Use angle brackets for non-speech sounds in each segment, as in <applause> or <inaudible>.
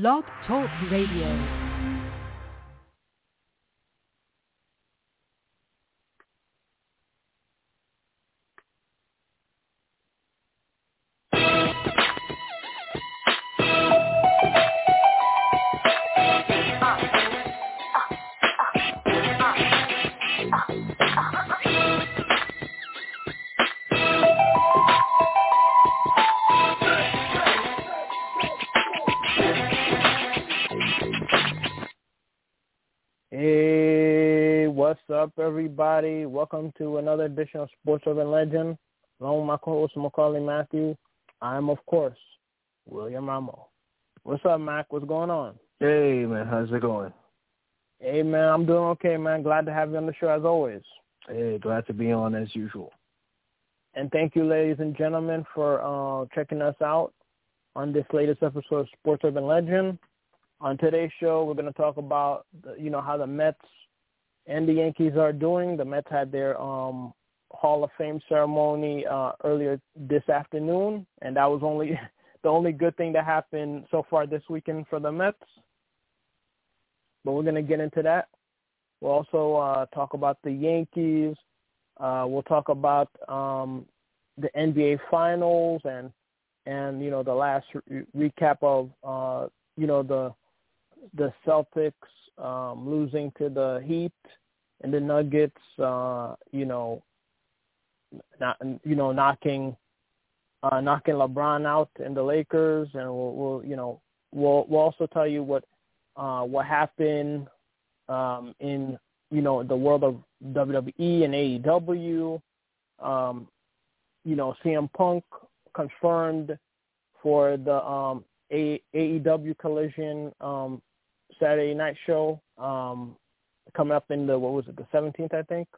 Blog Talk Radio. Up, everybody? Welcome to another edition of Sports Urban Legend. Along with my co-host Maccorley Mathieu, I'm of course William Rameau. What's up, Mac? What's going on? Hey man, how's it going? Hey man, I'm doing okay, man. Glad to have you on the show as always. Hey, glad to be on as usual. And thank you, ladies and gentlemen, for uh, checking us out on this latest episode of Sports Urban Legend. On today's show, we're going to talk about the, you know how the Mets and the Yankees are doing. The Mets had their um, Hall of Fame ceremony uh, earlier this afternoon, and that was only <laughs> the only good thing that happened so far this weekend for the Mets. But we're going to get into that. We'll also uh, talk about the Yankees. Uh, we'll talk about um, the NBA Finals and and you know the last re- recap of uh, you know the the Celtics um, losing to the Heat and the Nuggets, uh, you know, not you know knocking uh, knocking LeBron out in the Lakers, and we'll, we'll you know we'll we'll also tell you what uh, what happened um, in you know the world of WWE and AEW. Um, you know, CM Punk confirmed for the um, a- AEW Collision um, Saturday night show um, coming up in the what was it the 17th I think?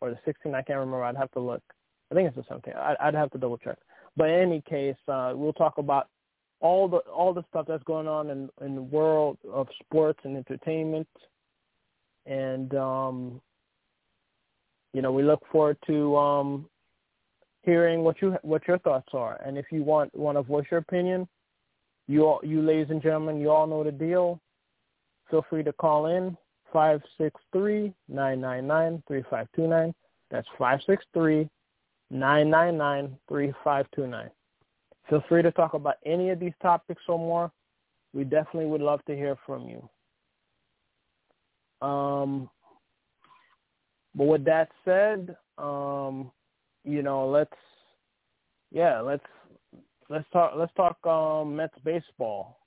Or the 16th I can't remember. I'd have to look. I think it's the 17th I'd, I'd have to double check. But in any case uh, we'll talk about all the all the stuff that's going on in in the world of sports and entertainment. And um, you know we look forward to um, hearing what you what your thoughts are. And if you want want to voice your opinion you all, you ladies and gentlemen, you all know the deal. Feel free to call in five six three nine nine nine three five two nine. That's five six three nine nine nine three five two nine. Feel free to talk about any of these topics or more. We definitely would love to hear from you. Um, but with that said, um, you know, let's yeah, let's let's talk let's talk um Mets baseball.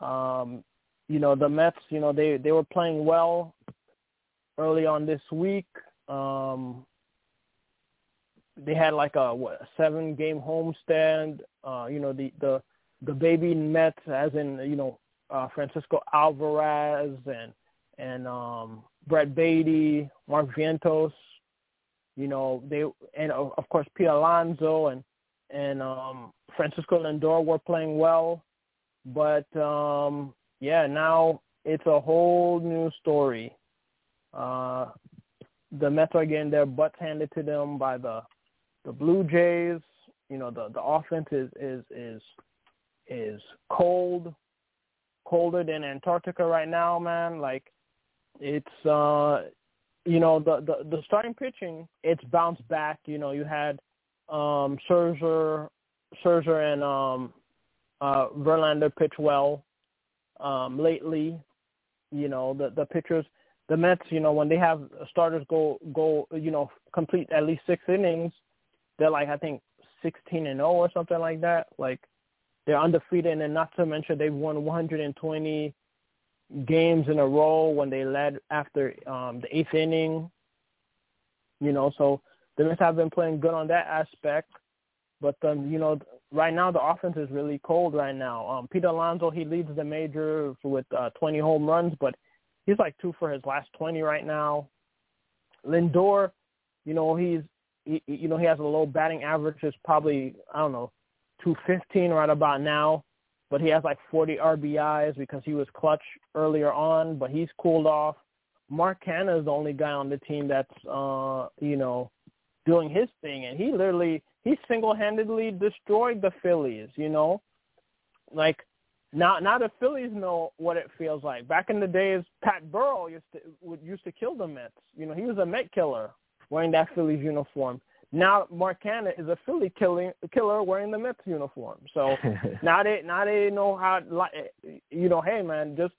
Um, you know, the Mets, you know, they they were playing well early on this week. Um they had like a what a seven game homestand. Uh, you know, the the the baby Mets as in, you know, uh Francisco Alvarez and and um Brett Baty, Mark Vientos, you know, they and of course Pete Alonso and and um Francisco Lindor were playing well, but um, yeah, now it's a whole new story. Uh, the Mets are getting their butts handed to them by the the Blue Jays. You know, the the offense is is is is cold, colder than Antarctica right now, man. Like it's uh you know the the the starting pitching it's bounced back. You know, you had um Scherzer Scherzer and um, uh, Verlander pitch well um, lately. You know, the the pitchers, the Mets, you know, when they have starters go go, you know, complete at least six innings, they're like I think sixteen and zero or something like that. Like they're undefeated, and then not to mention they've won 120 games in a row when they led after um, the eighth inning. You know, so the Mets have been playing good on that aspect. But um, you know, right now the offense is really cold right now. Um, Pete Alonso he leads the major with uh, 20 home runs, but he's like two for his last 20 right now. Lindor, you know, he's he, you know he has a low batting average. It's probably I don't know 215 right about now, but he has like 40 RBIs because he was clutch earlier on, but he's cooled off. Mark Canha is the only guy on the team that's uh, you know doing his thing, and he literally he single-handedly destroyed the Phillies. You know, like now now the Phillies know what it feels like. Back in the days, Pat Burrell used to would used to kill the Mets. You know, he was a Met killer wearing that Phillies uniform. Now Mark Canha is a Philly killing killer wearing the Mets uniform. So <laughs> now they now they know how like you know, hey man, just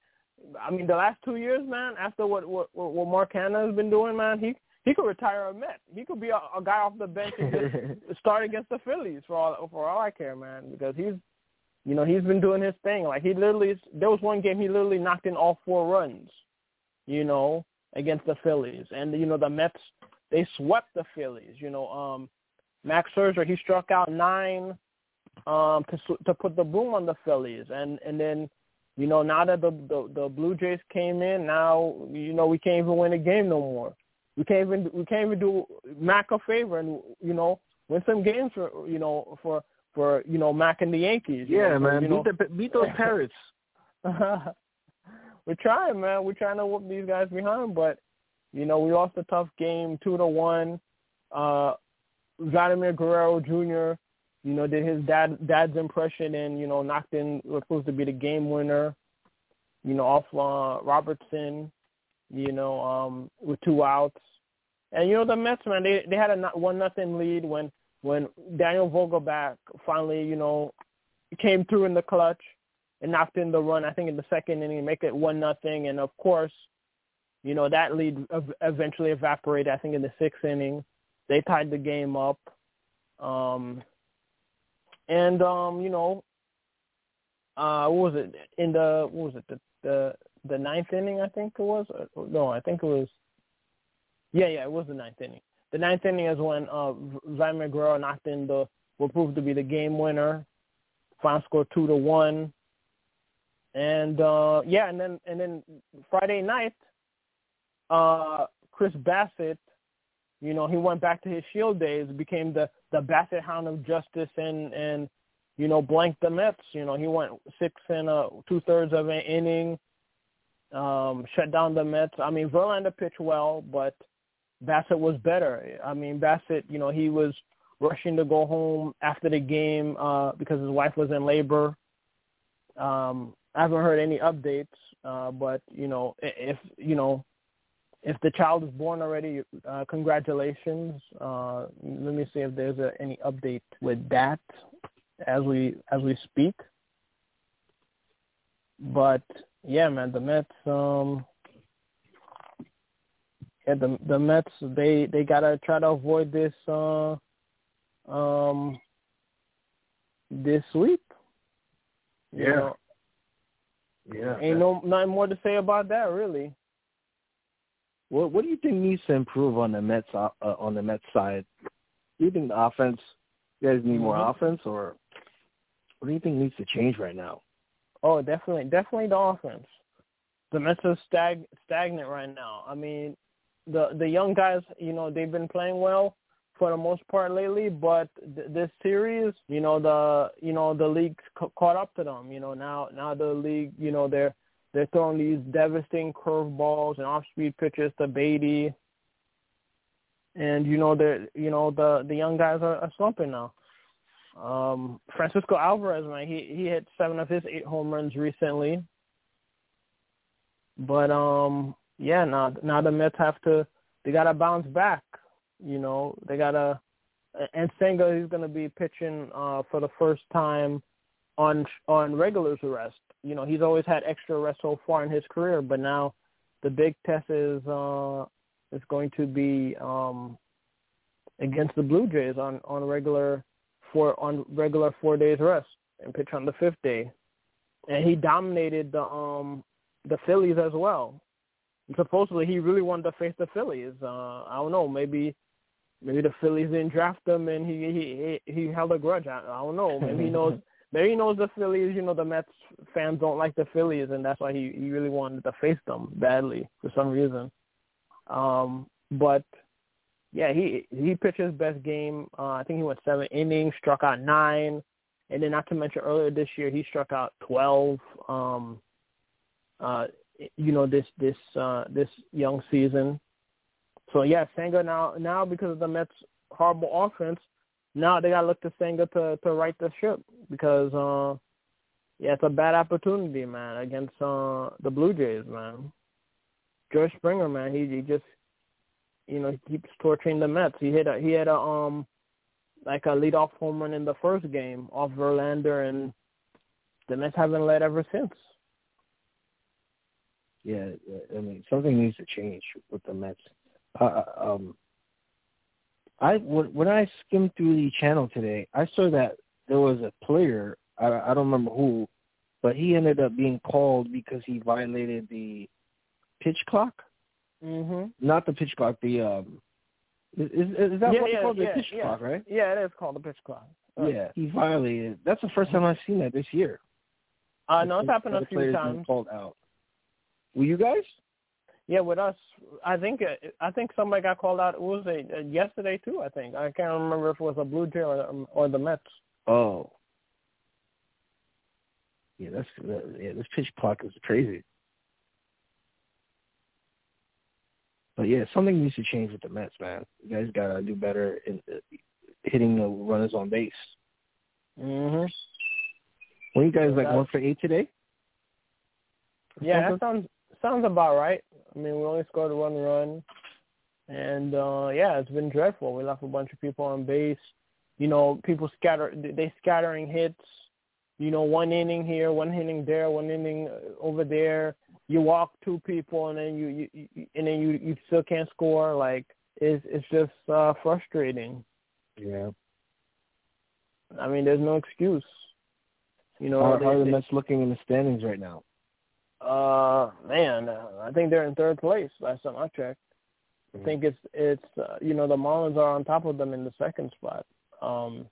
I mean the last two years, man, after what what what Mark Canha has been doing, man, he he could retire a Met. He could be a, a guy off the bench and just <laughs> start against the Phillies for all for all I care, man, because he's you know, he's been doing his thing. Like he literally there was one game he literally knocked in all four runs, you know, against the Phillies. And you know, the Mets they swept the Phillies. You know, um, Max Scherzer he struck out nine um, to to put the boom on the Phillies, and and then you know now that the, the the Blue Jays came in, now you know we can't even win a game no more. We can't even we can't even do Mac a favor and you know win some games for you know for for you know Mac and the Yankees. Yeah, know, man, beat the beat those <laughs> Parrots. <laughs> We're trying, man. We're trying to whoop these guys behind, but you know, we lost a tough game, two to one. Uh, Vladimir Guerrero Jr. You know, did his dad dad's impression and you know knocked in was supposed to be the game winner. You know, off uh, Robertson. You know, um, with two outs. And you know the Mets, man, they they had a one nothing lead when when Daniel Vogelbach finally, you know, came through in the clutch and knocked in the run. I think in the second inning, make it one nothing. And of course, you know, that lead eventually evaporated, I think, in the sixth inning. They tied the game up. Um, and, um, you know, uh, what was it? In the, what was it? The, the, the ninth inning, I think it was. No, I think it was. Yeah, yeah, it was the ninth inning. The ninth inning is when uh, Vladimir Guerrero knocked in the what proved to be the game winner. Final score two to one. And uh yeah, and then and then Friday night, uh, Chris Bassitt, you know, he went back to his Shield days, became the the Bassitt Hound of Justice, and and you know, blanked the Mets. You know, he went six and uh, two thirds of an inning, um, shut down the Mets. I mean, Verlander pitched well, but Bassitt was better. I mean, Bassitt, you know, he was rushing to go home after the game uh, because his wife was in labor. Um, I haven't heard any updates, uh, but you know, if you know, if the child is born already, uh, congratulations. Uh, let me see if there's a, any update with that as we as we speak. But yeah, man, the Mets. Um, yeah, the the Mets they they gotta try to avoid this uh, um this sweep. Yeah. You know, yeah. Ain't no nothing more to say about that really. What What do you think needs to improve on the Mets uh, uh, on the Mets side? Do you think the offense? You guys need more mm-hmm. offense, or what do you think needs to change right now? Oh, definitely, definitely the offense. The Mets are stag stagnant right now. I mean, the the young guys, you know, they've been playing well for the most part lately, but th- this series, you know, the you know the league c- caught up to them. You know, now now the league, you know, they're they're throwing these devastating curveballs and off-speed pitches to Baty, and you know the you know the the young guys are, are slumping now. Um, Francisco Alvarez, man, he he hit seven of his eight home runs recently, but um, yeah, now now the Mets have to they gotta bounce back. You know, they gotta and Senga he's gonna be pitching uh for the first time on on regulars arrest you know, he's always had extra rest so far in his career, but now the big test is uh is going to be um against the Blue Jays on on regular four on regular four days rest and pitch on the fifth day. And he dominated the um the Phillies as well. And supposedly he really wanted to face the Phillies. Uh I don't know, maybe maybe the Phillies didn't draft him and he he he held a grudge. I, I don't know. Maybe he <laughs> knows maybe he knows the Phillies. You know, the Mets fans don't like the Phillies, and that's why he he really wanted to face them badly for some reason. Um, but yeah, he he pitched his best game. Uh, I think he went seven innings, struck out nine, and then not to mention earlier this year he struck out twelve. Um, uh, you know this this uh, this young season. So yeah, Senga now now because of the Mets' horrible offense, now they gotta look to Senga to to right the ship because uh yeah, it's a bad opportunity, man, against uh, the Blue Jays, man. George Springer, man, he he just you know, he keeps torturing the Mets. He hit a he had a um like a leadoff home run in the first game off Verlander, and the Mets haven't led ever since. Yeah, I mean something needs to change with the Mets. Uh, uh um, I when I skimmed through the channel today, I saw that there was a player. I, I don't remember who, but he ended up being called because he violated the pitch clock. Mhm. Not the pitch clock. The um, is is, that yeah, what yeah, they call yeah, the pitch clock, right? Yeah, it is called the pitch clock. Right. Yeah, he violated. That's the first time I've seen that this year. Uh, no, it's happened a few times. Called out. Were you guys? Yeah, with us, I think uh, I think somebody got called out. It was a, uh, yesterday too. I think I can't remember if it was a Blue Jay or um, or the Mets. Oh. Yeah, that's yeah. This pitch clock is crazy. But yeah, something needs to change with the Mets, man. You guys gotta do better in uh, hitting the runners on base. Mhm. Were you guys like one for eight today? Yeah, that sounds sounds about right. I mean, we only scored one run, and uh yeah, it's been dreadful. We left a bunch of people on base. You know, people scatter. They scattering hits. You know, one inning here, one inning there, one inning uh, over there you walk two people and then you, you, you and then you you still can't score. Like it's it's just uh, frustrating. Yeah. I mean, there's no excuse. You know, how, they, how are the Mets looking in the standings right now? Uh, man, I think they're in third place. Last time I checked, mm-hmm. I think it's it's uh, you know the Marlins are on top of them in the second spot. Um,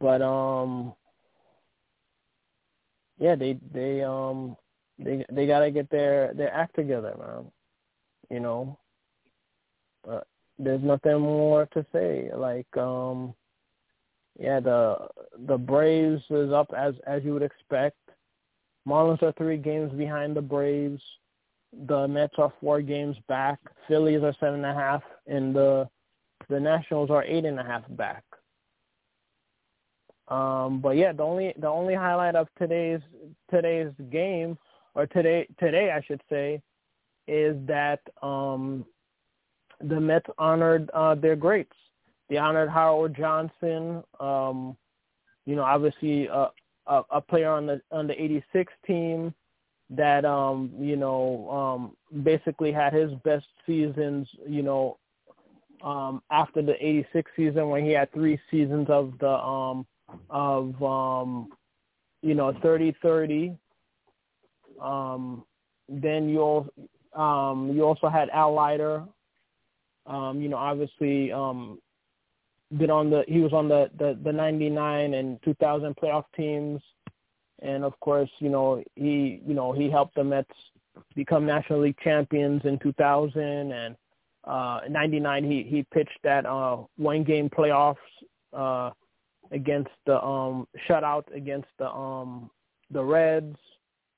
but um, yeah, they they um they they gotta get their their act together, man. You know, but there's nothing more to say. Like, um, yeah, the the Braves is up as as you would expect. Marlins are three games behind the Braves. The Mets are four games back. Phillies are seven and a half, and the the Nationals are eight and a half back. Um, but yeah, the only the only highlight of today's today's game, or today today I should say, is that um, the Mets honored uh, their greats. They honored Howard Johnson. Um, you know, obviously a, a, a player on the on the '86 team that um, you know um, basically had his best seasons. You know, um, after the '86 season when he had three seasons of the um, of um, you know thirty thirty. Um, then you um, you also had Al Leiter. Um, you know, obviously, um, been on the he was on the the, the ninety nine and two thousand playoff teams, and of course, you know he you know he helped the Mets become National League champions in two thousand and uh, 99 he he pitched that uh, one game playoffs uh, against the um shutout against the um the Reds.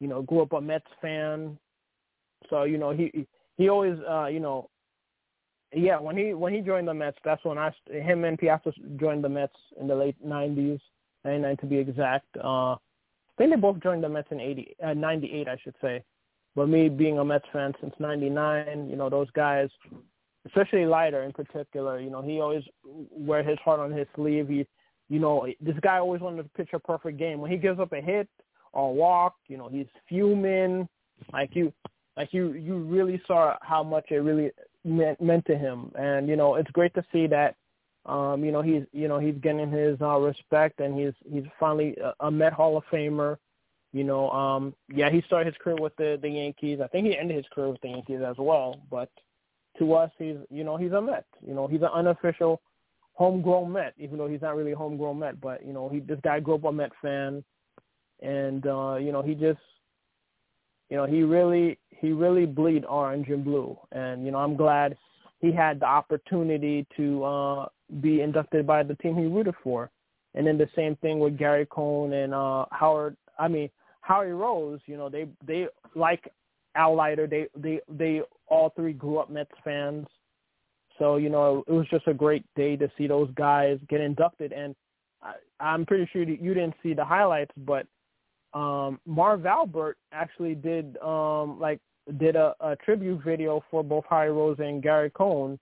You know, grew up a Mets fan. So, you know, he he always uh, you know yeah, when he when he joined the Mets, that's when I him and Piazza joined the Mets in the late nineties, ninety nine to be exact. Uh I think they both joined the Mets in eighty uh, ninety eight I should say. But me being a Mets fan since ninety nine, you know, those guys especially Leiter in particular, you know, he always wear his heart on his sleeve. He you know, this guy always wanted to pitch a perfect game. When he gives up a hit or a walk, you know, he's fuming. Like you, like you, you really saw how much it really meant, meant to him. And you know, it's great to see that. Um, you know, he's, you know, he's getting his uh, respect, and he's he's finally a, a Met Hall of Famer. You know, um, yeah, he started his career with the the Yankees. I think he ended his career with the Yankees as well. But to us, he's, you know, he's a Met. You know, he's an unofficial homegrown Met, even though he's not really a homegrown Met. But you know, he this guy grew up a Met fan, and uh, you know, he just, you know, he really he really bleed orange and blue, and you know, I'm glad he had the opportunity to uh, be inducted by the team he rooted for. And then the same thing with Gary Cohen and uh, Howard. I mean, Howie Rose. You know, they they like Al Leiter. They they they all three grew up Mets fans so, you know, it was just a great day to see those guys get inducted. And I, I'm pretty sure you didn't see the highlights, but um, Marv Albert actually did um, like did a, a tribute video for both Harry Rose and Gary Cohen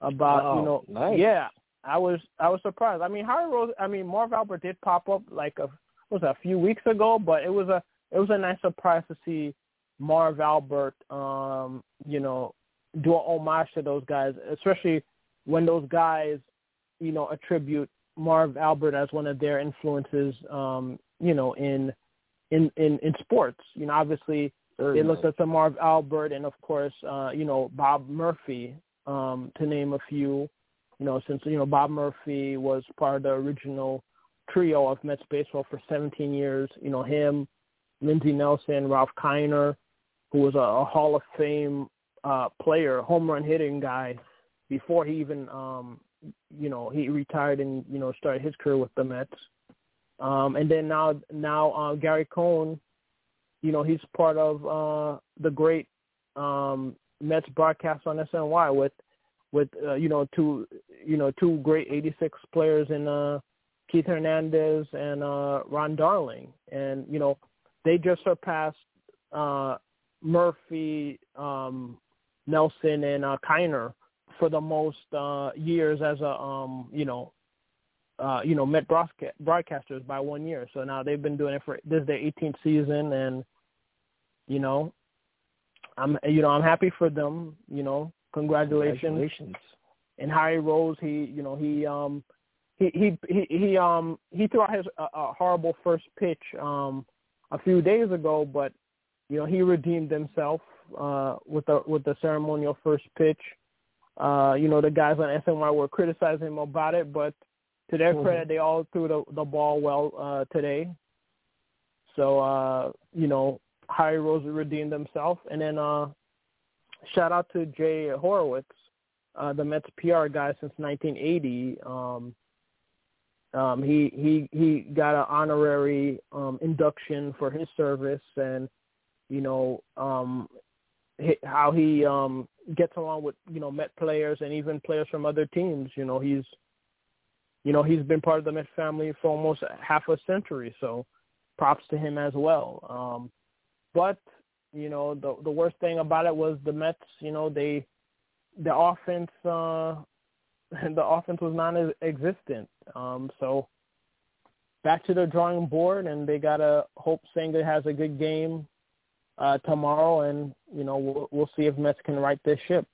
about wow, you know nice. yeah I was I was surprised. I mean Harry Rose I mean Marv Albert did pop up like a was a few weeks ago, but it was a it was a nice surprise to see Marv Albert um you know do a homage to those guys, especially when those guys you know attribute Marv Albert as one of their influences um you know in in in in sports. You know obviously Very they looked at the Marv Albert and of course uh you know Bob Murphy um, to name a few. You know, since you know Bob Murphy was part of the original trio of Mets baseball for 17 years. You know him, Lindsey Nelson, Ralph Kiner, who was a, a Hall of Fame uh, player, home run hitting guy before he even um, you know he retired and you know started his career with the Mets. Um, and then now now uh, Gary Cohen, you know he's part of uh, the great um, Mets broadcast on SNY with with uh, you know two you know two great 86 players in uh Keith Hernandez and uh Ron Darling and you know they just surpassed uh Murphy um Nelson and uh Kiner for the most uh years as a um you know uh you know Met broadcast broadcasters by one year so now they've been doing it for this is their 18th season and you know I'm you know I'm happy for them. You know, congratulations. Congratulations. And Harry Rose, he you know he um he he he, he um he threw out his uh, uh, horrible first pitch um a few days ago, but you know he redeemed himself uh with the with the ceremonial first pitch. Uh, you know the guys on SNY were criticizing him about it, but to their Mhm. credit, they all threw the the ball well uh today. So uh, you know, Harry Rose redeemed himself. And then uh, shout out to Jay Horowitz, uh, the Mets PR guy since 1980. Um, um, he he he got an honorary um, induction for his service, and you know um, how he um, gets along with you know Met players and even players from other teams. You know he's you know he's been part of the Met family for almost half a century, so props to him as well. Um, but you know, the the worst thing about it was the Mets. You know, they the offense uh, <laughs> the offense was non-existent. Um, so back to the drawing board, and they gotta hope Senga has a good game uh, tomorrow, and you know we'll, we'll see if Mets can right this ship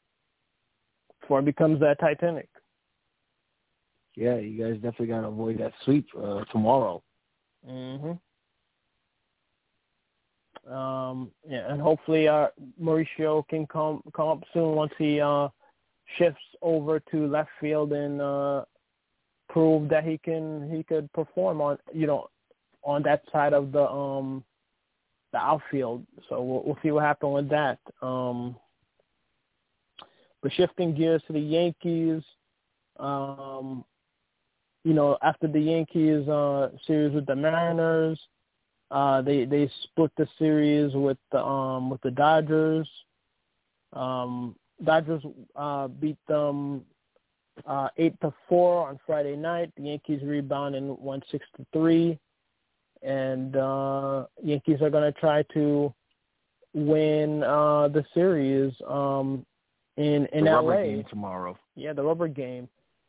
before it becomes that Titanic. Yeah, you guys definitely got to avoid that sweep uh, tomorrow. Mhm. Um, yeah, and hopefully uh, Mauricio can come come up soon once he uh, shifts over to left field and uh, prove that he can he could perform on you know on that side of the um the outfield. So we'll, we'll see what happens with that. Um, but shifting gears to the Yankees, um, you know, after the Yankees uh, series with the Mariners, uh, they they split the series with the um, with the Dodgers. Um, Dodgers uh, beat them uh, eight to four on Friday night. The Yankees rebounded won six to three, and uh, Yankees are going to try to win uh, the series um, in in the LA. game tomorrow. Yeah, the rubber game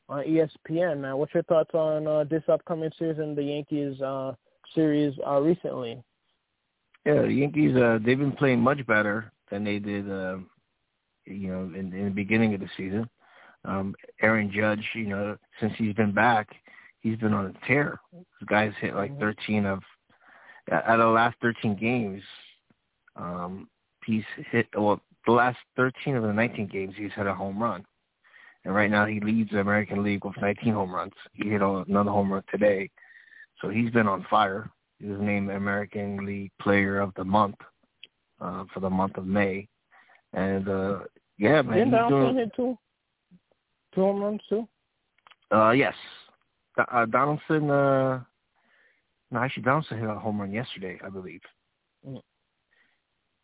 on ESPN. Man, what's your thoughts on uh, this upcoming series and the Yankees uh, series uh, recently? Yeah, the Yankees uh they've been playing much better than they did uh you know, in, in the beginning of the season. Um Aaron Judge, you know, since he's been back, he's been on a tear. This guy's hit like Mhm. thirteen of out of the last thirteen games, um he's hit well the last thirteen of the nineteen games he's hit a home run. And right now he leads the American League with nineteen home runs. He hit another home run today. So he's been on fire. He was named American League Player of the Month uh, for the month of May. And uh, yeah, man, Didn't he's doing. hit two, two home runs too? Uh, yes, uh, Donaldson. Uh, no, actually, Donaldson hit a home run yesterday, I believe. Mm.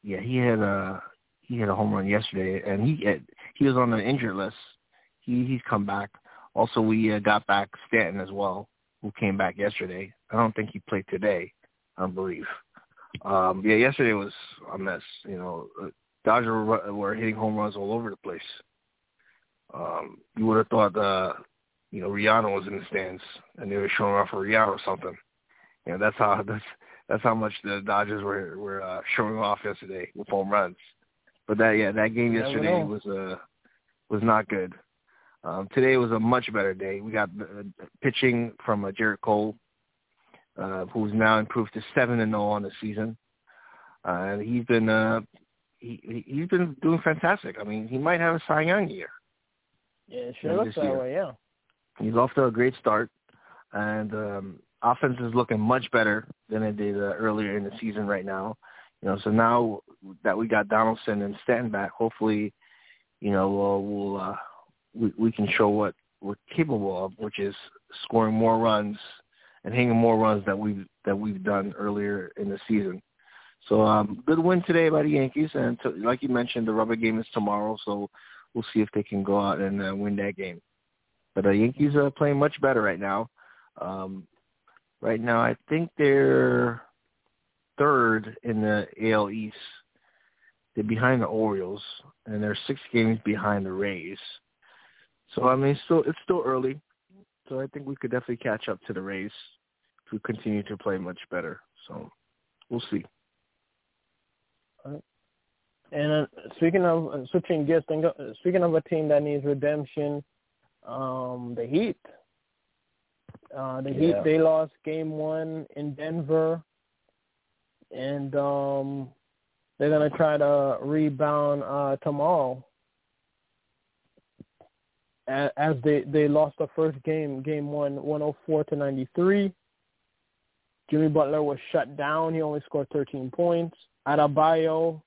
Yeah, he had a he had a home run yesterday, and he had, he was on the injured list. He he's come back. Also, we uh, got back Stanton as well. who came back yesterday. I don't think he played today, I believe. Um, yeah, yesterday was a mess. You know, uh, Dodgers were, were hitting home runs all over the place. Um, you would have thought, uh, you know, Rihanna was in the stands and they were showing off for Rihanna or something. You know, that's how <laughs> that's that's how much the Dodgers were were uh, showing off yesterday with home runs. But that yeah, that game yesterday was uh was not good. Um, today was a much better day. We got uh, pitching from uh, Gerrit Cole, uh, who's now improved to seven and zero on the season, uh, and he's been uh, he he's been doing fantastic. I mean, he might have a Cy Young year. Yeah, it sure looks that year. way. Yeah, he's off to a great start, and um, offense is looking much better than it did uh, earlier in the season. Right now, you know, so now that we got Donaldson and Stanton back, hopefully, you know, we'll, we'll uh, we, we can show what we're capable of, which is scoring more runs and hanging more runs that we've that we've done earlier in the season. So um, good win today by the Yankees, and to, like you mentioned, the rubber game is tomorrow. So we'll see if they can go out and uh, win that game. But the Yankees are playing much better right now. Um, right now, I think they're third in the AL East. They're behind the Orioles, and they're six games behind the Rays. So I mean, still it's still early. So I think we could definitely catch up to the Rays if we continue to play much better. So we'll see. And uh, speaking of uh, switching gears, uh, speaking of a team that needs redemption, um, the Heat. Uh, the yeah. Heat they lost Game One in Denver, and um, they're gonna try to rebound uh, tomorrow as they they lost the first game, game one, 104 to 93. Jimmy Butler was shut down. He only scored 13 points. Adebayo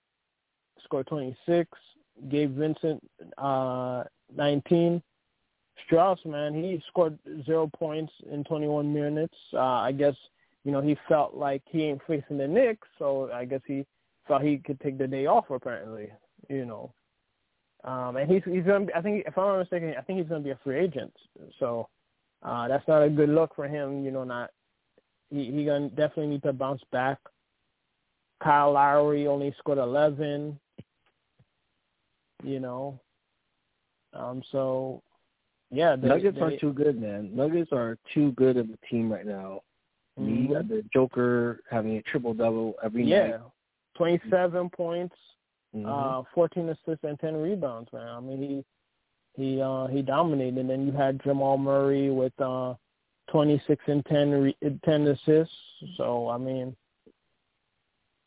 scored 26. Gabe Vincent uh, 19. Strus, man, he scored zero points in 21 minutes. Uh, I guess you know he felt like he ain't facing the Knicks, so I guess he thought he could take the day off. Apparently, you know. Um, and he's he's gonna be, I think if I'm not mistaken, I think he's gonna be a free agent. So uh, that's not a good look for him. You know, not he he gonna definitely need to bounce back. Kyle Lowry only scored 11. You know, um, so yeah, they, Nuggets they, are too good, man. Nuggets are too good of a team right now. Mm-hmm. You got the Joker having a triple double every yeah. night. Yeah, 27 points, Mm-hmm. Uh, 14 assists and 10 rebounds, man. I mean, he he uh, he dominated. And then you had Jamal Murray with uh, 26 and 10 re- 10 assists. So I mean,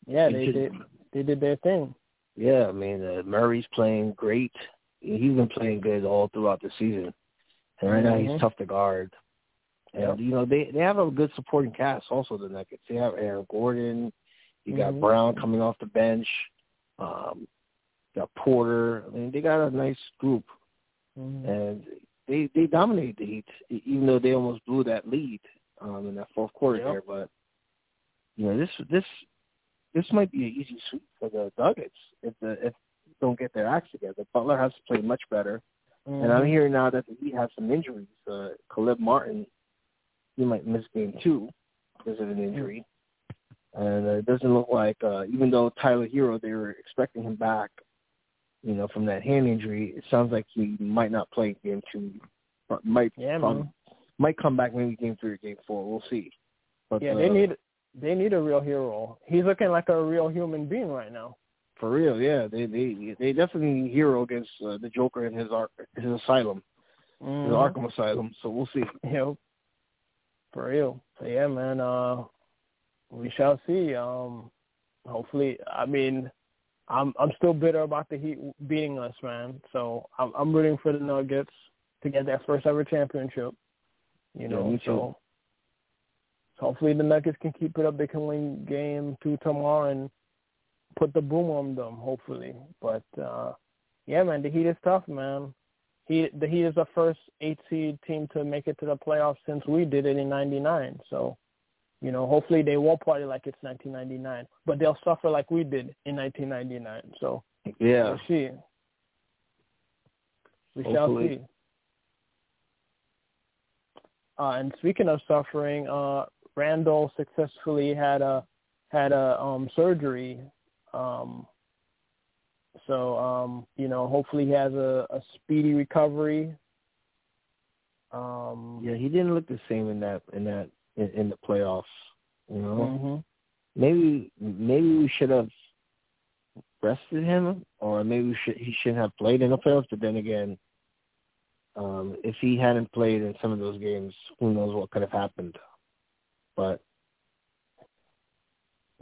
yeah, they did they did their thing. Yeah, I mean, uh, Murray's playing great. He's been playing good all throughout the season, and right mm-hmm. now he's mm-hmm. tough to guard. And yep. you know they they have a good supporting cast. Also, the Nuggets. They have Aaron Gordon. You got mm-hmm. Brown coming off the bench. Um, got Porter. I mean, they got a nice group, mm-hmm. and they they dominated the Heat, even though they almost blew that lead um, in that fourth quarter yep. there. But you know, this this this might be an easy sweep for the Nuggets if the if they don't get their acts together. Butler has to play much better, mm-hmm. and I'm mm-hmm. hearing now that the Heat have some injuries. Uh, Caleb Martin, he might miss game two because of an injury. And uh, it doesn't look like, uh, even though Tyler Herro, they were expecting him back, you know, from that hand injury, it sounds like he might not play game two. but Might yeah, probably, might come back maybe game three or game four. We'll see. But, yeah, they uh, need they need a real hero. He's looking like a real human being right now. For real, yeah. They they they definitely hero against uh, the Joker and his ar- his asylum, mm-hmm. his Arkham Asylum. So we'll see. <laughs> Yep. For real. So yeah, man. Uh, we shall see. Um, hopefully, I mean, I'm I'm still bitter about the Heat beating us, man. So I'm I'm rooting for the Nuggets to get their first ever championship. You know, yeah, so hopefully the Nuggets can keep it up. They can win game two tomorrow and put the boom on them. Hopefully, but uh yeah, man, the Heat is tough, man. He the Heat is the first eight seed team to make it to the playoffs since we did it in '99. So you know, hopefully they won't party like it's 1999, but they'll suffer like we did in 1999. So yeah, we'll see. We hopefully. shall see. uh, and speaking of suffering, uh, Randle successfully had a had a um, surgery. Um, so um, you know, hopefully he has a, a speedy recovery. Um, yeah, he didn't look the same in that in that in, in the playoffs. You know, mm-hmm. maybe maybe we should have rested him, or maybe we should, he shouldn't have played in the playoffs. But then again, um, if he hadn't played in some of those games, who knows what could have happened. But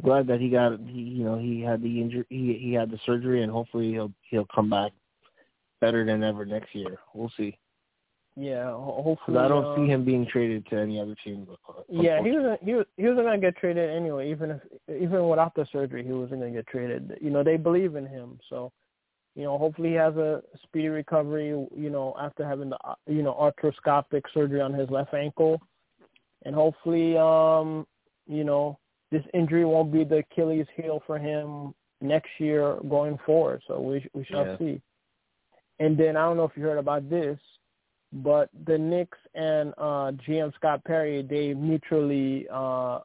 glad that he got he you know he had the injury he he had the surgery and hopefully he'll he'll come back better than ever next year. We'll see. Yeah, hopefully. I don't uh, see him being traded to any other team. Yeah, he was he was he wasn't gonna get traded anyway. Even if even without the surgery, he wasn't gonna get traded. You know, they believe in him, so you know, hopefully he has a speedy recovery. You know, after having the you know arthroscopic surgery on his left ankle, and hopefully, um, you know, this injury won't be the Achilles heel for him next year going forward. So we we shall yeah. see. And then I don't know if you heard about this, but the Knicks and uh, GM Scott Perry they mutually uh,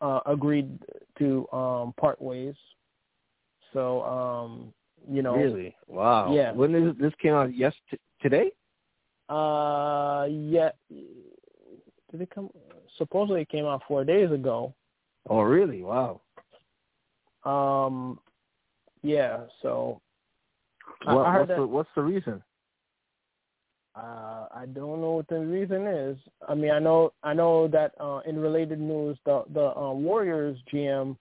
uh, agreed to um, part ways. So um, you know, really, wow, yeah. When is this came out? Yes, t- today. Uh, yeah. Did it come? Supposedly it came out four days ago. Oh, really? Wow. Um, yeah. So. What, what's that, the what's the reason? Uh, I don't know what the reason is. I mean, I know I know that uh, in related news, the the uh, Warriors GM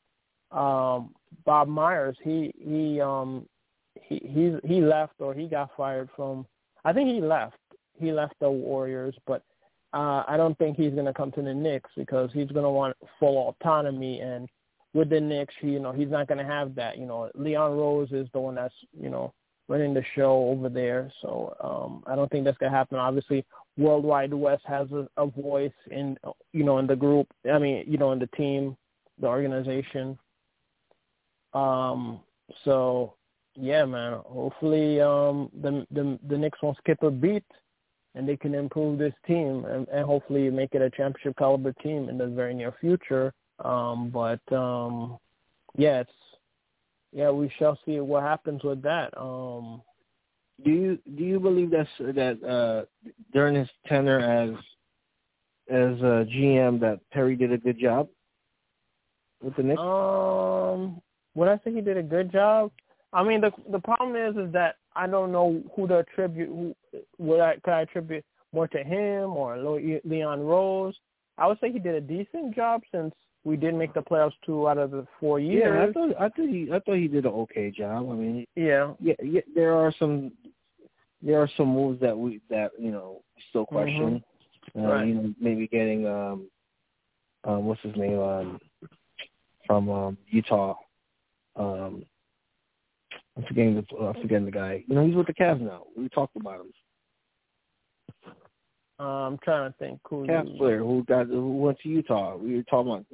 um, Bob Myers, he he um he he he left or he got fired from. I think he left. He left the Warriors, but uh, I don't think he's going to come to the Knicks because he's going to want full autonomy. And with the Knicks, you know, he's not going to have that. You know, Leon Rose is the one that's you know running the show over there. So um, I don't think that's going to happen. Obviously, Worldwide Wes has a, a voice in you know in the group. I mean, you know, in the team, the organization. Um, so yeah, man. Hopefully, um, the the the Knicks won't skip a beat and they can improve this team and, and hopefully make it a championship caliber team in the very near future. Um, but um, yeah, it's yeah, we shall see what happens with that. Um, do you do you believe that that uh, during his tenure as as a GM that Perry did a good job with the Knicks? Um, when I say he did a good job, I mean the the problem is is that I don't know who to attribute. Who would I could I attribute more to him or Leon Rose? I would say he did a decent job since we did make the playoffs two out of the four years. Yeah, I thought I thought he I thought he did an okay job. I mean, yeah, yeah, yeah there are some there are some moves that we that you know still question. Mm-hmm. Uh, right. You know, maybe getting um, um, what's his name um, from um, Utah. Um, I'm forgetting the I'm forgetting the guy. You know, he's with the Cavs now. We talked about him. Uh, I'm trying to think who Cavs player who got who went to Utah. We were talking about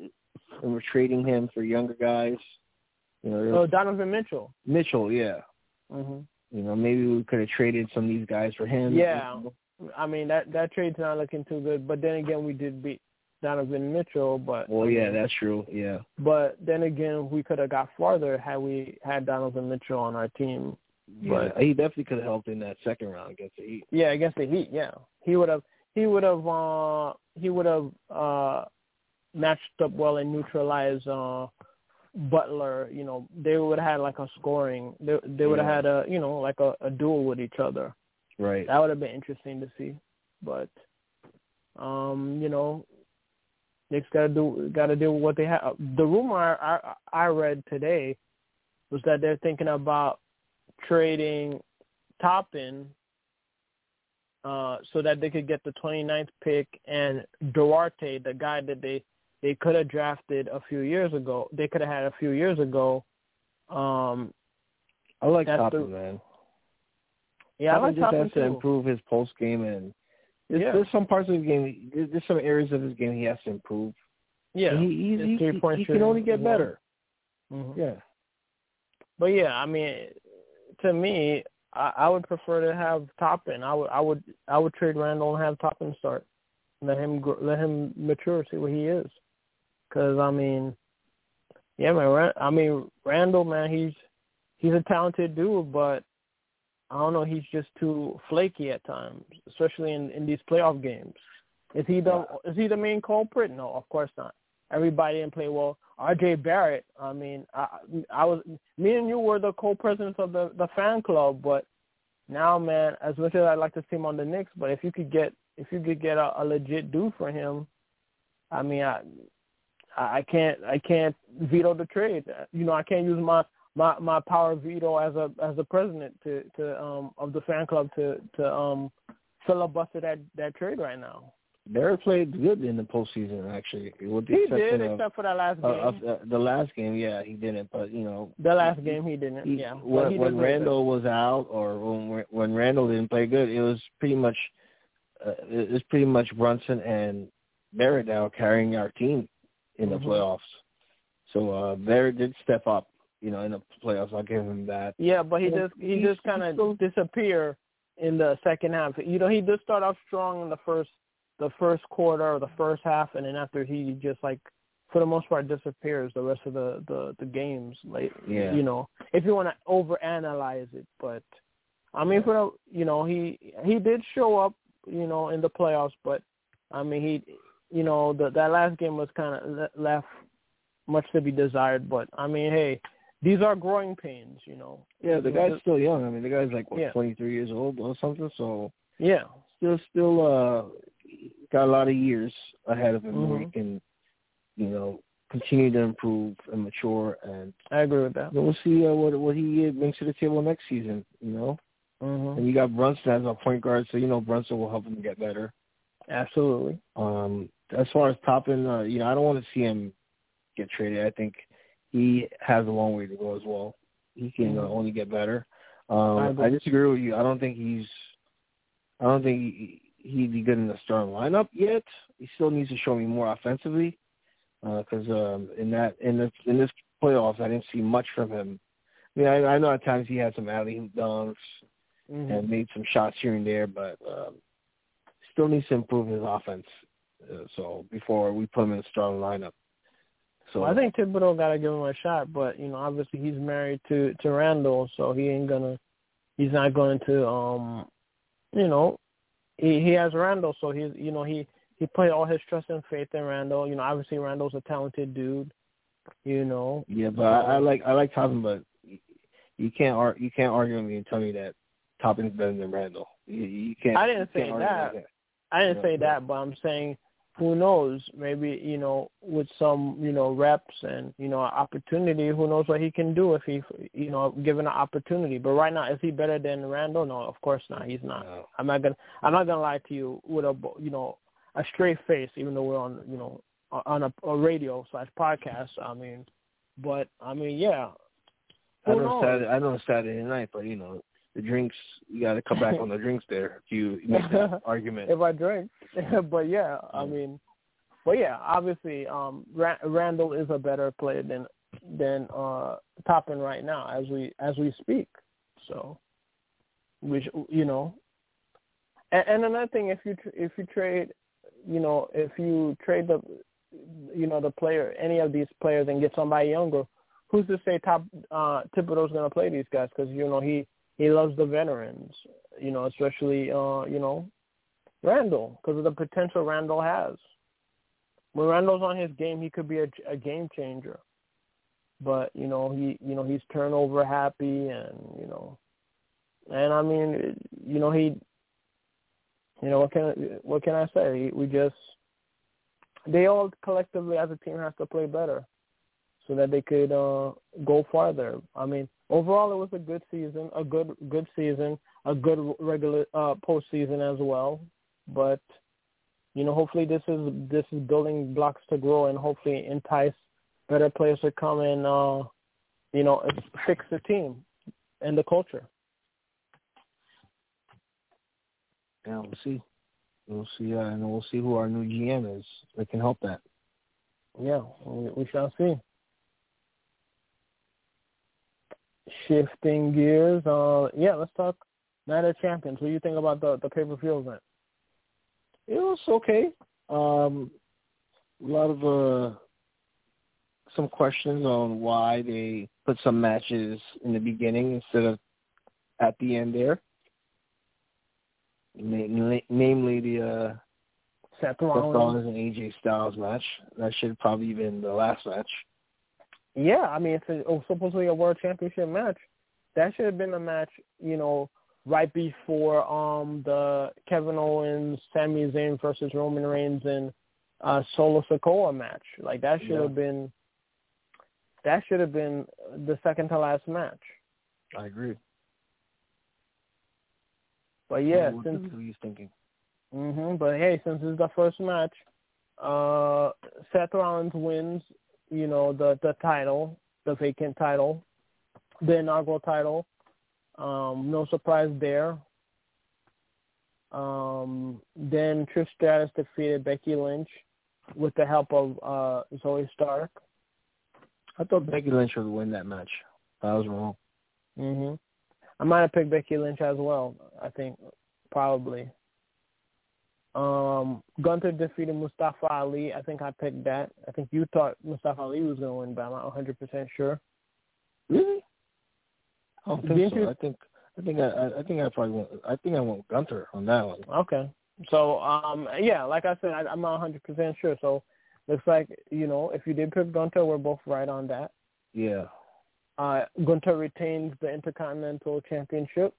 and we're trading him for younger guys. You know, oh Donovan Mitchell. Mitchell, yeah. Mhm. You know, maybe we could have traded some of these guys for him. Yeah. I mean that that trade's not looking too good, but then again we did beat Donovan Mitchell, but well, yeah, that's true. Yeah, but then again, we could have got farther had we had Donovan Mitchell on our team. Yeah, but he definitely could have helped in that second round against the Heat. Yeah, against the Heat. Yeah, he would have. He would have. uh He would have uh matched up well and neutralized uh Butler. You know, they would have had like a scoring. They they would have Yeah. had a you know like a, a duel with each other. Right. That would have been interesting to see, but um, you know, Knicks got to do got to do what they have. The rumor I, I I read today was that they're thinking about trading Toppin uh, so that they could get the 29th pick and Duarte, the guy that they they could have drafted a few years ago. They could have had a few years ago. Um, I like Toppin, the- man. yeah, I Toppin like just Toppin has to improve his post game and there's, Yeah. there's some parts of his game. There's, some areas of his game he has to improve. Yeah, And he he's, he, he, he can only get shooting as well. better. Mhm. Yeah. But yeah, I mean, to me, I, I would prefer to have Toppin. I would, I would, I would trade Randle and have Toppin start. let him let him mature, see what he is. Because I mean, yeah, man. I mean, Randle, man, he's he's a talented dude, but I don't know. He's just too flaky at times, especially in in these playoff games. Is he the is he the main culprit? No, of course not. Everybody didn't play well. R.J. Barrett. I mean, I I was me and you were the co-presidents of the the fan club, but now, man, as much as I'd like to see him on the Knicks, but if you could get if you could get a, a legit dude for him, I mean, I I can't I can't veto the trade. You know, I can't use my my my power veto as a as a president to to um of the fan club to to um filibuster that that trade right now. Barrett played good in the postseason, actually. With the he did, of, except for that last game. Of, uh, the last game, yeah, he didn't. But you know, the last game he didn't. He, yeah, when, he when Randle was out, or when when Randle didn't play good, it was pretty much uh, it was pretty much Brunson and Barrett now carrying our team in the mm-hmm. playoffs. So uh Barrett did step up, you know, in the playoffs. I'll give him that. Yeah, but he just he just kind of disappear in the second half. You know, he did start off strong in the first the first quarter or the first half, and then after he just like for the most part disappears the rest of the the the games. Like yeah. you know, if you want to overanalyze it, but I mean, for the you know he he did show up, you know, in the playoffs, but I mean he, you know, the that last game was kind of left much to be desired. But I mean, hey, these are growing pains, you know. Yeah, the guy's still young. I mean, the guy's like what, yeah. 23 years old or something. So yeah, still still uh got a lot of years ahead of him mm-hmm. where he mm-hmm. can, you know, continue to improve and mature. And I agree with that. We'll see uh, what what he brings to the table next season. You know, mm-hmm. and you got Brunson as a point guard, so you know Brunson will help him get better. Absolutely. Um, as far as Toppin, uh, you know, I don't want to see him get traded. I think he has a long way to go as well. He can mm-hmm. only get better. Um, I, I disagree with you. I don't think he's. I don't think he, he'd be good in the starting lineup yet. He still needs to show me more offensively because uh, um, in that in this in this playoffs, I didn't see much from him. I mean, I, I know at times he had some alley-oop dunks mm-hmm. and made some shots here and there, but um, still needs to improve his offense. Uh, so before we put him in the starting lineup. So well, I think Thibodeau got to give him a shot, but you know, obviously he's married to to Randle, so he ain't gonna, he's not going to, um, you know, he he has Randle, so he's you know he he put all his trust and faith in Randle. You know, obviously Randle's a talented dude. You know. Yeah, but I, I like I like Toppin, but you can't ar- you can't argue with me and tell me that Toppin's better than Randle. You, you can't. I didn't say that. that. I didn't say that, but I'm saying who knows? Maybe you know, with some you know reps and you know opportunity, who knows what he can do if he you know given an opportunity. But right now, is he better than Randle? No, of course not. He's not. No. I'm not gonna I'm not gonna lie to you with a you know a straight face, even though we're on you know on a, a radio slash podcast. I mean, but I mean, yeah. I know Saturday. I know Saturday night, but you know the drinks. You got to come back on the drinks there if you make that <laughs> argument. If I drink, <laughs> but yeah, I mean, but yeah, obviously, um, Randle is a better player than than uh, Toppin right now as we as we speak. So, which you know, and, and another thing, if you if you trade, you know, if you trade the, you know, the player, any of these players, and get somebody younger, who's to say Top uh, Thibodeau's going to play these guys? Because you know he he loves the veterans, you know, especially uh, you know Randle because of the potential Randle has. When Randle's on his game, he could be a, a game changer. But you know he you know he's turnover happy and you know, and I mean you know he, you know what can what can I say? We just they all collectively as a team has to play better so that they could uh, go farther. I mean, overall, it was a good season, a good good season, a good regular uh, postseason as well. But you know, hopefully, this is this is building blocks to grow, and hopefully entice better players to come and uh, you know fix the team and the culture. Yeah, we'll see. We'll see, uh, and we'll see who our new GM is that can help that. Yeah, we, we shall see. Shifting gears, uh, yeah, let's talk Night of Champions. What do you think about the the pay per view event? It was okay. Um, a lot of uh, some questions on why they put some matches in the beginning instead of at the end there. Namely, the uh, Seth Rollins. Seth Rollins and AJ Styles match. That should probably been the last match. Yeah, I mean it's a, oh, supposedly a world championship match. That should have been a match, you know, right before um the Kevin Owens, Sami Zayn versus Roman Reigns and uh Solo Sikoa match. Like that should Yeah. have been that should have been the second to last match. I agree. But yeah, what since were you thinking? mhm, but hey, since it's the first match, uh Seth Rollins wins, you know, the the title, the vacant title, the inaugural title. Um, no surprise there. Um, then Trish Stratus defeated Becky Lynch with the help of uh, Zoe Stark. I thought Becky Lynch would win that match. I was wrong. hmm I might have picked Becky Lynch as well. I think probably. Um, Gunther defeated Mustafa Ali. I think I picked that. I think you thought Mustafa Ali was going to win, but I'm not 100 percent sure. Really? I don't think Didn't so. you- I think I think I, I think I probably went I think I went Gunther on that one. Okay. So, um, yeah, like I said, I, I'm not 100% sure. So, looks like, you know, if you did pick Gunther, we're both right on that. Yeah. Uh, Gunther retains the Intercontinental Championship.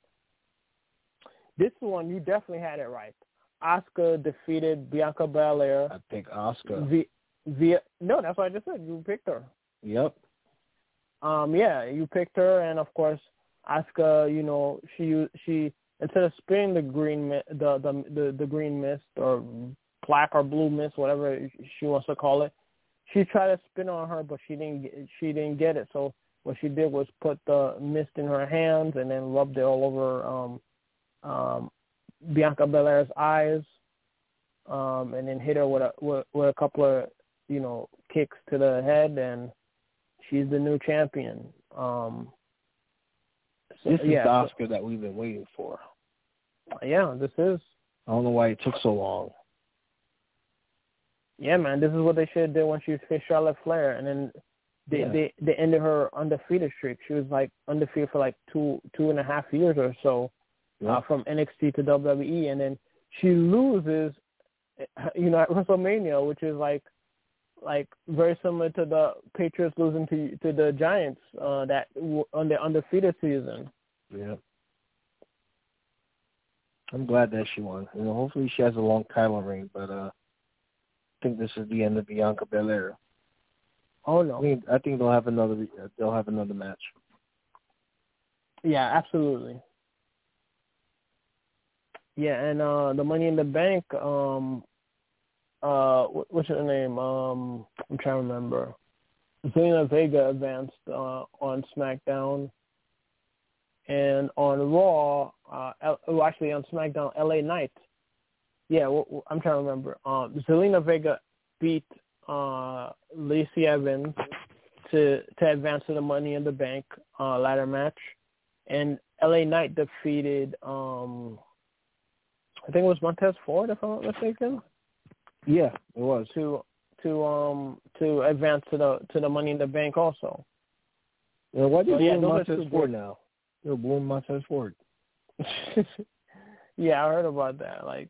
This one, you definitely had it right. Asuka defeated Bianca Belair I picked Asuka. via, via, no, that's what I just said. You picked her. Yep. Um, yeah, you picked her, and of course, Asuka. You know, she she instead of spinning the green the the the, the green mist or black or blue mist, whatever she wants to call it, she tried to spin on her, but she didn't get, she didn't get it. So what she did was put the mist in her hands and then rubbed it all over um um Bianca Belair's eyes, um, and then hit her with a with, with a couple of you know kicks to the head and she's the new champion. Um, so, This is yeah, the Asuka that we've been waiting for. yeah, this is I don't know why it took so long. yeah, man. This is what they should have did when she faced Charlotte Flair, and then they Yeah. they they ended her undefeated streak. She was like undefeated for like two two and a half years or so, uh, from NXT to WWE, and then she loses, you know, at WrestleMania, which is like like very similar to the Patriots losing to to the Giants uh, that on their undefeated season. Yeah. I'm glad that she won. You know, hopefully she has a long title reign, but uh I think this is the end of Bianca Belair. Oh no! I mean, I think they'll have another they'll have another match. yeah, absolutely. Yeah, and uh the Money in the Bank, um, uh, what, what's her name? Um, I'm trying to remember. Zelina Vega advanced uh, on SmackDown, and on Raw, uh, L- oh, actually on SmackDown, LA Knight. Yeah, I'm trying to remember. Uh, Zelina Vega beat uh, Lacey Evans to to advance to the Money in the Bank uh, ladder match, and LA Knight defeated um, I think it was Montez Ford, if I'm not mistaken Yeah, it was. to to um to advance to the to the Money in the Bank also. Yeah, why do you Oh, yeah, boo those are Montez Ford now? You're booing Montez Ford. yeah, I heard about that. Like,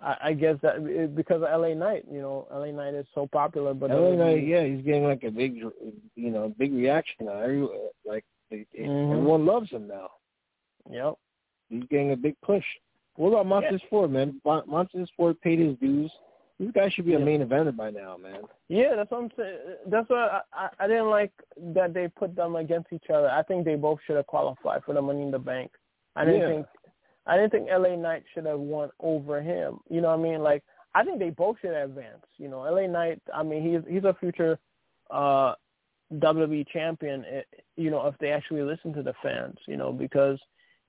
I, I guess that it, because of L.A. Knight, you know, L.A. Knight is so popular, but LA WWE Knight, yeah, he's getting like a big, you know, big reaction now. Every, like they, they- Mhm. everyone loves him now. Yep. He's getting a big push. What about Montez Ford, man? Mon- Montez Ford paid his dues. This guy should be a main eventer by now, man. Yeah, that's what I'm saying. That's what I, I I didn't like that they put them against each other. I think they both should have qualified for the Money in the Bank. I didn't Yeah. think I didn't think LA Knight should have won over him. You know what I mean? Like I think they both should advance. You know, LA Knight. I mean, he's he's a future uh WWE champion. eh, You know, if they actually listen to the fans. You know, because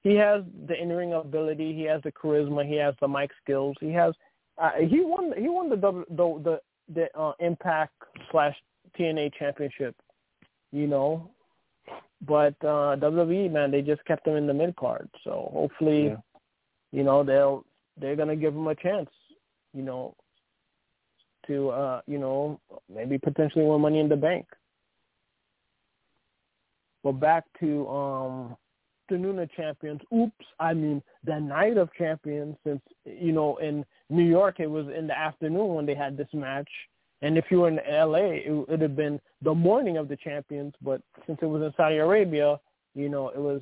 he has the in ring ability, he has the charisma, he has the mic skills, he has. Uh, he won. He won the the the, the uh, Impact slash TNA championship. You know, but uh WWE man, they just kept him in the mid card. So hopefully, Yeah. you know they'll they're gonna give him a chance. You know, to uh, you know, maybe potentially win money in the bank. But back to um afternoon of champions. Oops, I mean the night of champions. Since you know in New York it was in the afternoon when they had this match, and if you were in L.A. it would have been the morning of the champions. But since it was in Saudi Arabia, you know it was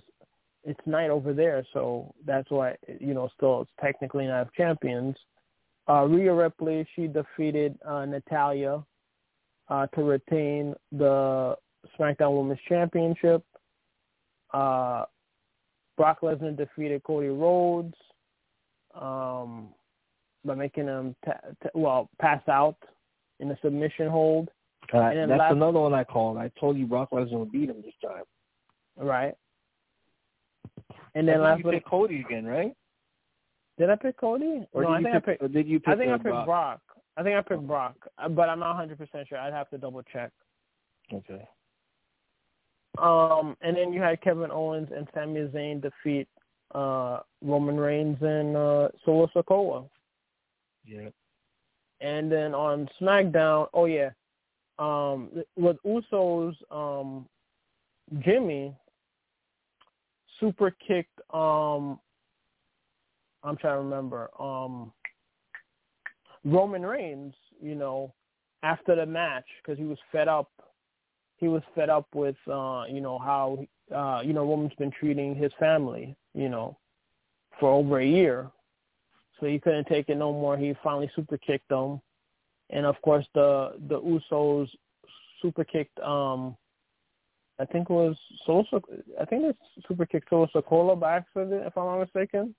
it's night over there, so that's why you know still it's technically night of champions. Uh, Rhea Ripley she defeated uh, Natalya uh, to retain the SmackDown Women's Championship. Uh, Brock Lesnar defeated Cody Rhodes um, by making him t- t- well pass out in a submission hold. Uh, that's last, another one I called. I told you Brock Lesnar would beat him this time. Right. And then last you picked Cody again, right? Did I pick Cody? Or no, I think pick, I picked. did you pick I think I picked Brock? Brock. I think I picked Brock, uh, but I'm not 100 percent sure. I'd have to double check. Okay. Um, and then you had Kevin Owens and Sami Zayn defeat uh, Roman Reigns and uh, Solo Sikoa. Yeah. And then on SmackDown, oh yeah, um, with Usos, um, Jimmy super kicked. Um, I'm trying to remember. Um, Roman Reigns, you know, after the match because he was fed up he was fed up with uh, you know how uh, you know Roman's been treating his family, you know, for over a year. So he couldn't take it no more. He finally super kicked them, and of course the the Usos super kicked. Um, I think it was Solo. I think it's super kicked Solo Sikoa by accident, if I'm not mistaken.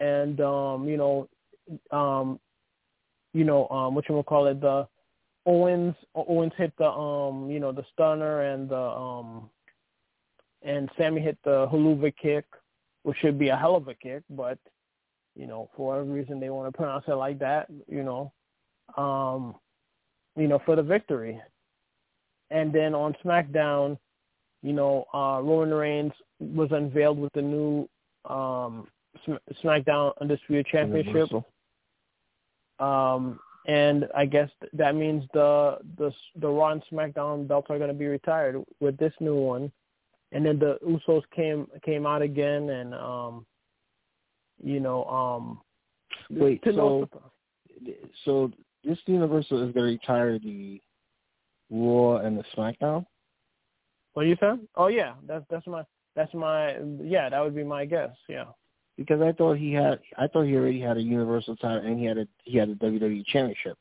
And um, you know, um, you know, um, what you call it, the Owens Owens hit the um you know the stunner and the um and Sami hit the Helluva kick, which should be a hell of a kick, but you know for whatever reason they want to pronounce it like that, you know, um, you know for the victory. And then on SmackDown, you know, uh, Roman Reigns was unveiled with the new um, SmackDown Undisputed Championship. Um, and I guess that means the the the Raw and SmackDown belts are going to be retired with this new one, and then the Usos came came out again, and um, you know, um, wait, so so this Universal is going to retire the Raw and the SmackDown. What are you saying? Oh yeah, that's that's my that's my yeah that would be my guess. Yeah because I thought he had I thought he already had a Universal title and he had a he had a WWE Championship.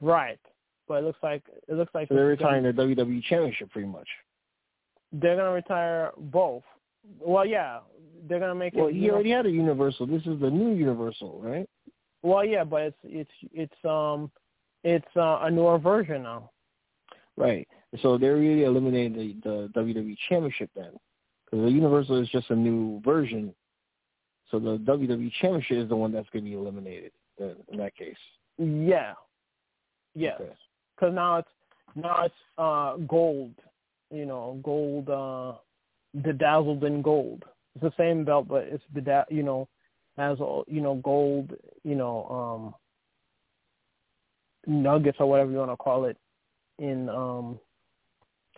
Right, but it looks like it looks like so they're retiring the WWE Championship pretty much. They're gonna retire both. Well, yeah, they're gonna make well, it. Well, he already had a Universal. This is the new Universal, right? Well, yeah, but it's it's it's um it's uh, a newer version now. Right. So they're really eliminating the, the WWE Championship then, because the Universal is just a new version so the WWE Championship is the one that's going to be eliminated in, in that case. Yeah. Yes. Because okay. now it's now it's uh, gold. You know, gold, uh, bedazzled in gold. It's the same belt, but it's beda- you know, has all you know gold. You know, um, nuggets or whatever you want to call it. In um,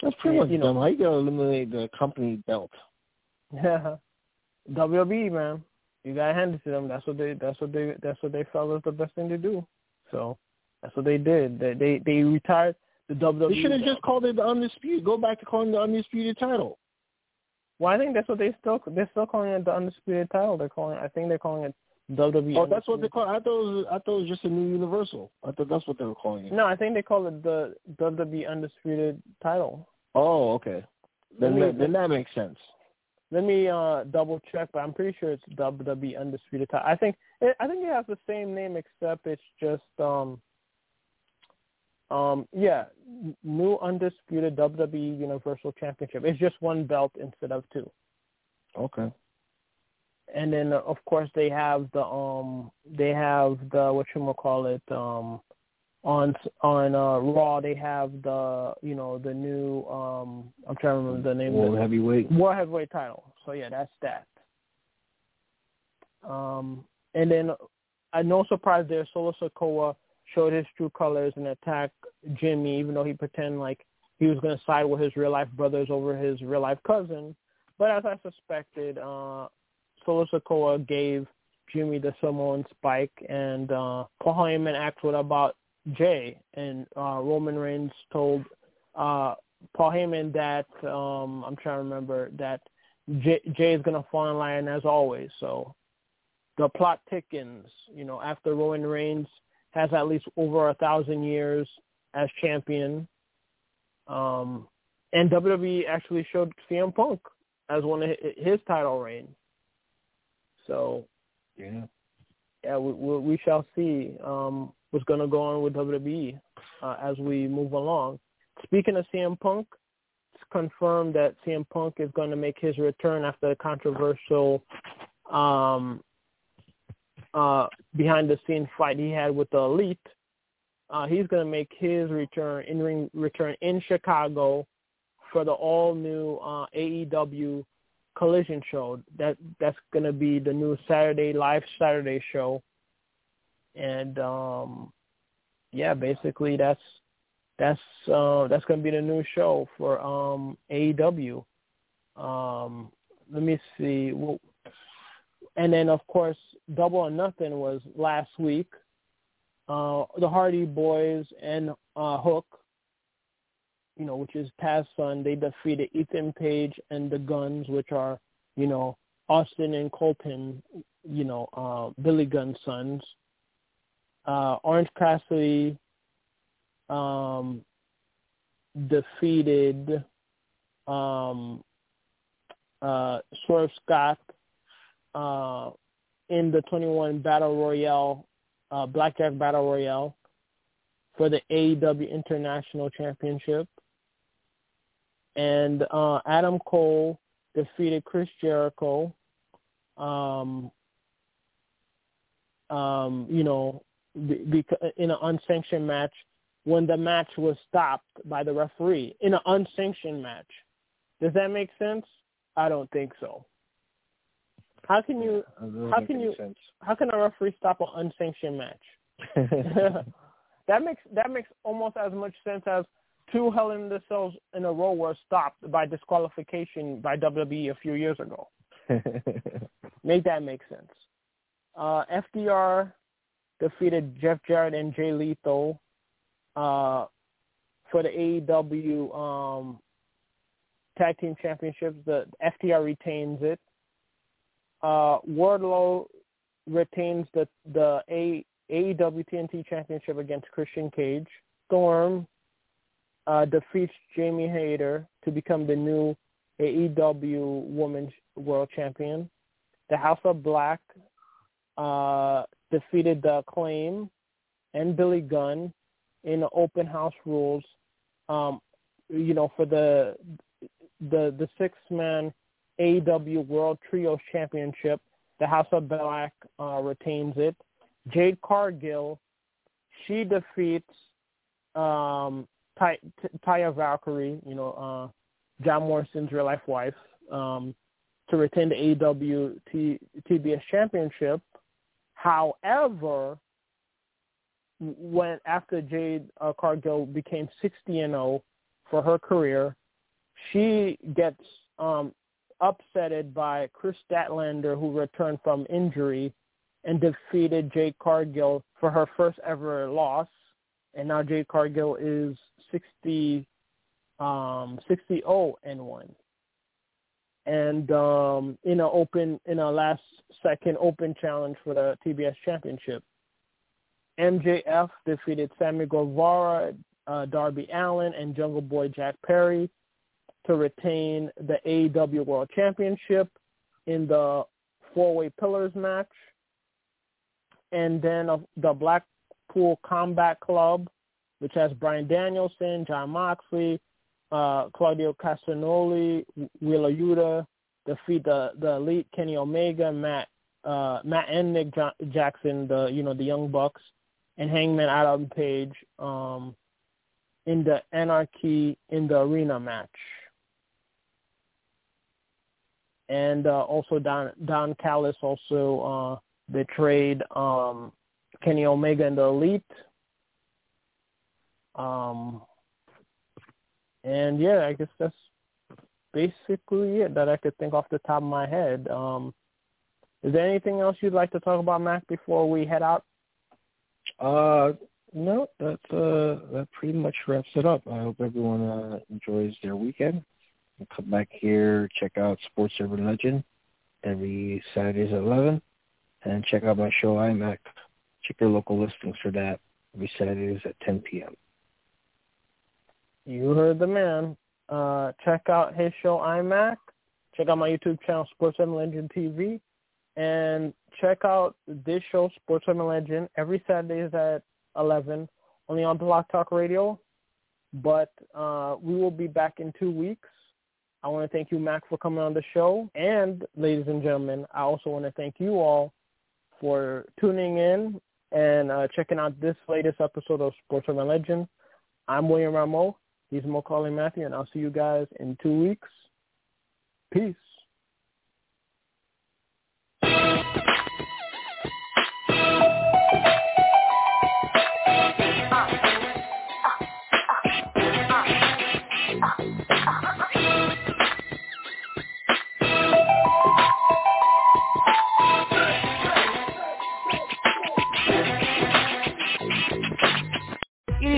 that's pretty much you dumb. How you gonna eliminate the company belt? <laughs> Yeah, WWE man you gotta hand it to them. That's what they. That's what they. That's what they felt was the best thing to do. So that's what they did. They they, they retired the WWE. They should have just called it the undisputed. Go back to calling it the undisputed title. Well, I think that's what they still. They're still calling it the undisputed title. They're calling. I think they're calling it WWE. Oh, that's what they call. It. I thought it was. I thought it was just a new Universal. I thought that's what they were calling it. No, I think they call it the WWE undisputed title. Oh, okay. Then that, then that makes sense. Let me uh, double check, but I'm pretty sure it's WWE Undisputed Title. I think it, I think it has the same name except it's just um um yeah, new undisputed WWE Universal Championship. It's just one belt instead of two. Okay. And then uh, of course they have the um they have the what you call it um on on uh Raw they have the you know the new um I'm trying to remember the name World Heavyweight World Heavyweight title. So yeah, that's that. Um and then uh, no surprise there. Solo Sikoa showed his true colors and attacked Jimmy, even though he pretended like he was going to side with his real life brothers over his real life cousin. But as I suspected, uh, Solo Sikoa gave Jimmy the Samoan spike, and uh, Paul Heyman asked what about Jay, and uh, Roman Reigns told uh, Paul Heyman that um, I'm trying to remember that Jay, Jay is gonna fall in line as always. So the plot thickens. You know, after Roman Reigns has at least over a thousand years as champion, um, and WWE actually showed CM Punk as one of his title reigns. So yeah, yeah, we, we shall see um, what's going to go on with WWE uh, as we move along. Speaking of CM Punk, it's confirmed that CM Punk is going to make his return after the controversial um, uh, behind-the-scenes fight he had with the Elite. Uh, he's going to make his return in return in Chicago for the all-new uh, AEW Collision show. That that's going to be the new Saturday live Saturday show, and um, yeah, basically that's that's uh, that's to be the new show for um, AEW. Um, let me see. Well, and then of course, Double or Nothing was last week. Uh, the Hardy Boys and uh, Hook, you know, which is Taz's son, they defeated Ethan Page and the Guns, which are, you know, Austin and Colten, you know, uh, Billy Gunn's sons. Uh, Orange Cassidy um, defeated um, uh, Swerve Scott uh, in the 21 Battle Royale, uh, Blackjack Battle Royale for the AEW International Championship. And uh, Adam Cole defeated Chris Jericho, um, um, you know, in an unsanctioned match when the match was stopped by the referee in an unsanctioned match. Does that make sense? I don't think so. How can you how can you sense. how can a referee stop an unsanctioned match? <laughs> <laughs> that makes that makes almost as much sense as two Hell in the Cells in a row were stopped by disqualification by WWE a few years ago. <laughs> make that make sense. Uh, FTR defeated Jeff Jarrett and Jay Lethal uh, for the AEW um, Tag Team Championships. The FTR retains it. Uh, Wardlow retains the the A, AEW TNT Championship against Christian Cage. Storm uh, defeats Jamie Hayter to become the new AEW Women's World Champion. The House of Black uh, defeated the Acclaim and Billy Gunn in the open house rules. Um, you know, for the the the six man AEW World Trios Championship, the House of Black uh, retains it. Jade Cargill, she defeats um, Ty- Taya Valkyrie, you know, uh, John Morrison's real life wife, um, to retain the AEW TBS Championship. However, when after Jade uh, Cargill became 60 and 0 for her career, she gets um, upsetted by Kris Statlander, who returned from injury and defeated Jade Cargill for her first ever loss. And now Jade Cargill is 60, um, 60 0 and 1. And um, in a open, in a last second open challenge for the TBS championship. MJF defeated Sammy Guevara, uh, Darby Allin, and Jungle Boy Jack Perry to retain the AEW World Championship in the four-way pillars match. And then uh, the Blackpool Combat Club, which has Bryan Danielson, Jon Moxley, uh, Claudio Castagnoli, Wheeler Yuta, defeat the, the elite Kenny Omega, Matt uh, Matt and Nick Jackson, the you know the Young Bucks, and Hangman Adam Page um, in the Anarchy in the Arena match. And uh, also Don Don Callis also uh, betrayed um, Kenny Omega and the Elite. Um, and yeah, I guess that's basically it that I could think off the top of my head. Um, is there anything else you'd like to talk about, Mac, before we head out? Uh, no, that uh, that pretty much wraps it up. I hope everyone uh, enjoys their weekend. Come back here, check out Sports Urban Legend every Saturdays at 11, and check out my show iMac. Check your local listings for that every Saturdays at 10 p.m. You heard the man. Uh, check out his show iMac. Check out my YouTube channel, Sports Urban Legend TV and check out this show, Sports Urban Legend, every Saturdays at 11, only on Blog Talk Radio. But uh, we will be back in two weeks. I want to thank you, Mac, for coming on the show. And, ladies and gentlemen, I also want to thank you all for tuning in and uh, checking out this latest episode of Sports Urban Legend. I'm William Rameau. He's Maccorley Mathieu, and I'll see you guys in two weeks. Peace.